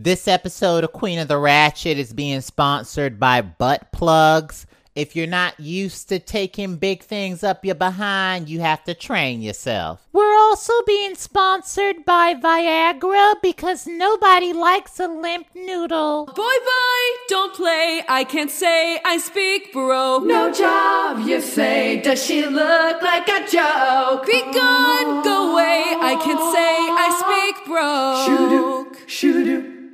This episode of Queen of the Ratchet is being sponsored by Butt Plugs. If you're not used to taking big things up your behind, you have to train yourself. We're also being sponsored by Viagra because nobody likes a limp noodle. Boy, boy, don't play. I can't say I speak, bro. No job, you say. Does she look like a joke? Be gone, go away. I can't say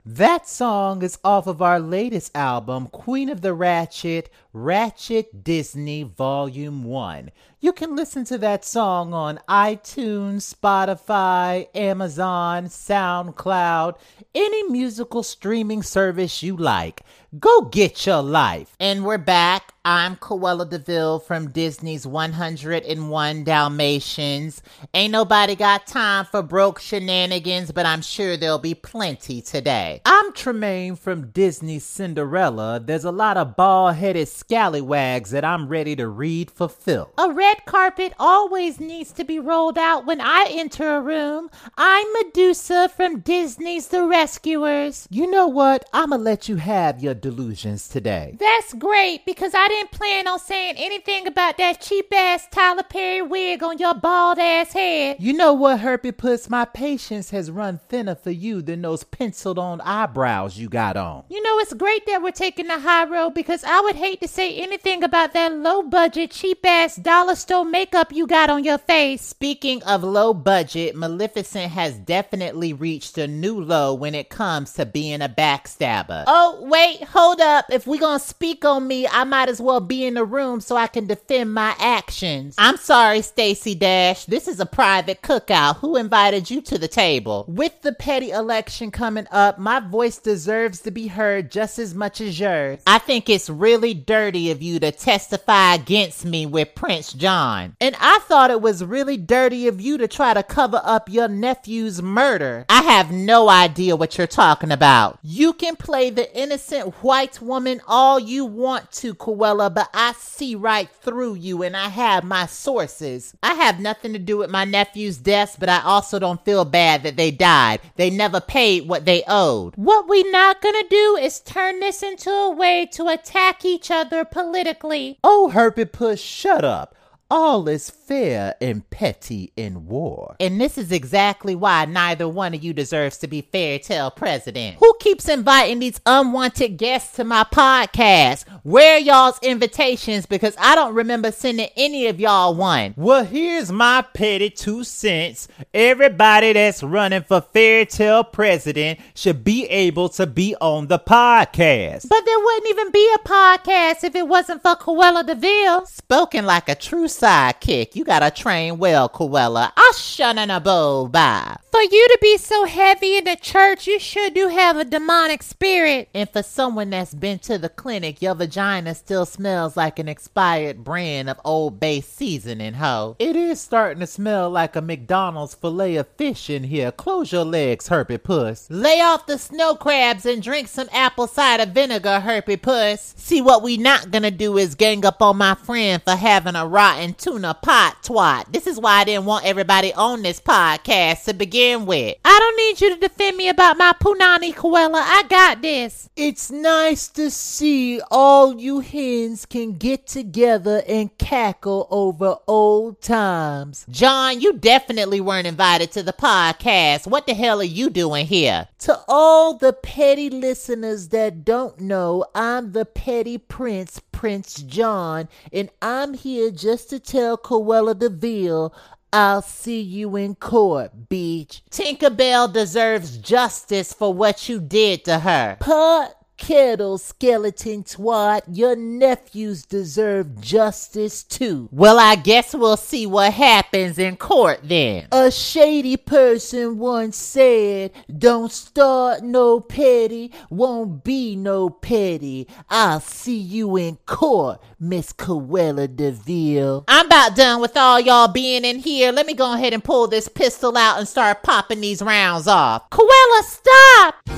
That song is off of our latest album, Queen of the Ratchet, Ratchet Disney Volume 1. You can listen to that song on iTunes, Spotify, Amazon, SoundCloud, any musical streaming service you like. Go get your life. And we're back. I'm Cruella de Vil from Disney's 101 Dalmatians. Ain't nobody got time for broke shenanigans, but I'm sure there'll be plenty today. I'm Tremaine from Disney's Cinderella. There's a lot of bald headed scallywags that I'm ready to read for Phil. A red carpet always needs to be rolled out when I enter a room. I'm Medusa from Disney's The Rescuers. You know what? I'ma let you have your delusions today. That's great because I didn't plan on saying anything about that cheap ass Tyler Perry wig on your bald ass head. You know what, Herpy Puss? My patience has run thinner for you than those penciled on eyebrows you got on. You know, it's great that we're taking the high road because I would hate to say anything about that low budget, cheap ass dollar store makeup you got on your face. Speaking of low budget, Maleficent has definitely reached a new low when it comes to being a backstabber. Oh, wait, hold up. If we're gonna speak on me, I might as well be in the room so I can defend my actions. I'm sorry, Stacey Dash. This is a private cookout. Who invited you to the table? With the petty election coming up, my voice deserves to be heard just as much as yours. I think it's really dirty of you to testify against me with Prince John. And I thought it was really dirty of you to try to cover up your nephew's murder. I have no idea what you're talking about. You can play the innocent white woman all you want to, Cruella, but I see right through you and I have my sources. I have nothing to do with my nephew's deaths, but I also don't feel bad that they died. They never paid what they owed. What we not gonna do is turn this into a way to attack each other politically. Oh, Herpy Puss, shut up. All is fair and petty in war. And this is exactly why neither one of you deserves to be fairy tale president. Who keeps inviting these unwanted guests to my podcast? Where y'all's invitations? Because I don't remember sending any of y'all one. Well, here's my petty two cents. Everybody that's running for fairy tale president should be able to be on the podcast. But there wouldn't even be a podcast if it wasn't for Cruella de Vil. Spoken like a true sidekick. You gotta train well, Cruella. Ashananabo by. For you to be so heavy in the church, you sure do have a demonic spirit. And for someone that's been to the clinic, your vagina still smells like an expired brand of Old Bay seasoning, ho. It is starting to smell like a McDonald's filet of fish in here. Close your legs, Herpy Puss. Lay off the snow crabs and drink some apple cider vinegar, Herpy Puss. See, what we not gonna do is gang up on my friend for having a rotten tuna pot twat. This is why I didn't want everybody on this podcast to begin with. I don't need you to defend me about my punani, Cruella. I got this. It's nice to see all you hens can get together and cackle over old times. John, you definitely weren't invited to the podcast. What the hell are you doing here? To all the petty listeners that don't know, I'm the petty prince, Prince John, and I'm here just to tell Cruella de Vil I'll see you in court, bitch. Tinkerbell deserves justice for what you did to her. Pot kettle, skeleton twat. Your nephews deserve justice too. Well, I guess we'll see what happens in court then. A shady person once said, Don't start no petty, won't be no petty. I'll see you in court, Miss Cruella de Vil. I'm about done with all y'all being in here. Let me go ahead and pull this pistol out and start popping these rounds off. Cruella, stop!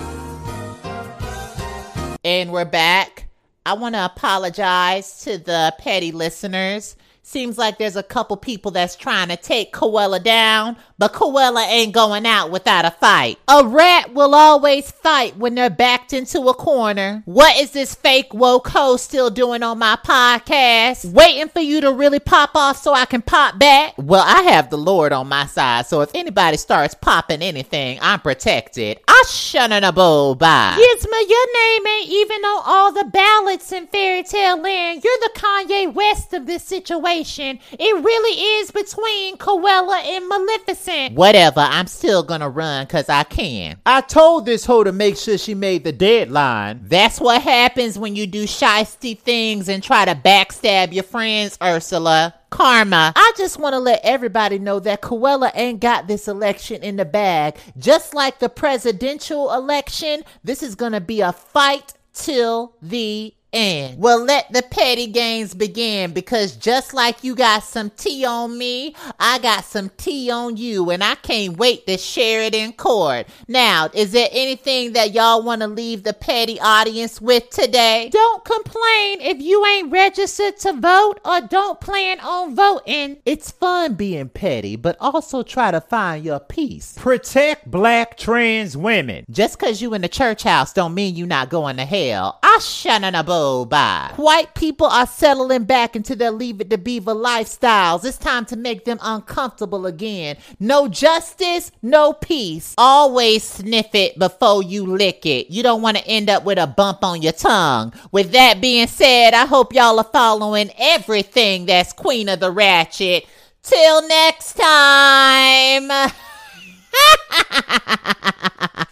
And we're back. I want to apologize to the petty listeners. Seems like there's a couple people that's trying to take Cruella down, but Cruella ain't going out without a fight. A rat will always fight when they're backed into a corner. What is this fake woke still doing on my podcast? Waiting for you to really pop off so I can pop back? Well, I have the Lord on my side, so if anybody starts popping anything, I'm protected. I shunning a bull by. Gizmo, your name ain't even on all the ballots in Fairy Tale Land. You're the Kanye West of this situation. It really is between Cruella and Maleficent. Whatever, I'm still gonna run cause I can. I told this hoe to make sure she made the deadline. That's what happens when you do shisty things and try to backstab your friends, Ursula. Karma. I just want to let everybody know that Cruella ain't got this election in the bag. Just like the presidential election, this is going to be a fight till the end. Well, let the petty games begin because just like you got some tea on me, I got some tea on you, and I can't wait to share it in court. Now, is there anything that y'all want to leave the petty audience with today? Don't complain if you ain't registered to vote or don't plan on voting. It's fun being petty, but also try to find your peace. Protect black trans women. Just cause you in the church house don't mean you not going to hell. I shun shunning a by. White people are settling back into their leave it to beaver lifestyles. It's time to make them uncomfortable again. No justice, no peace. Always sniff it before you lick it. You don't want to end up with a bump on your tongue. With that being said, I hope y'all are following everything that's Queen of the Ratchet. Till next time.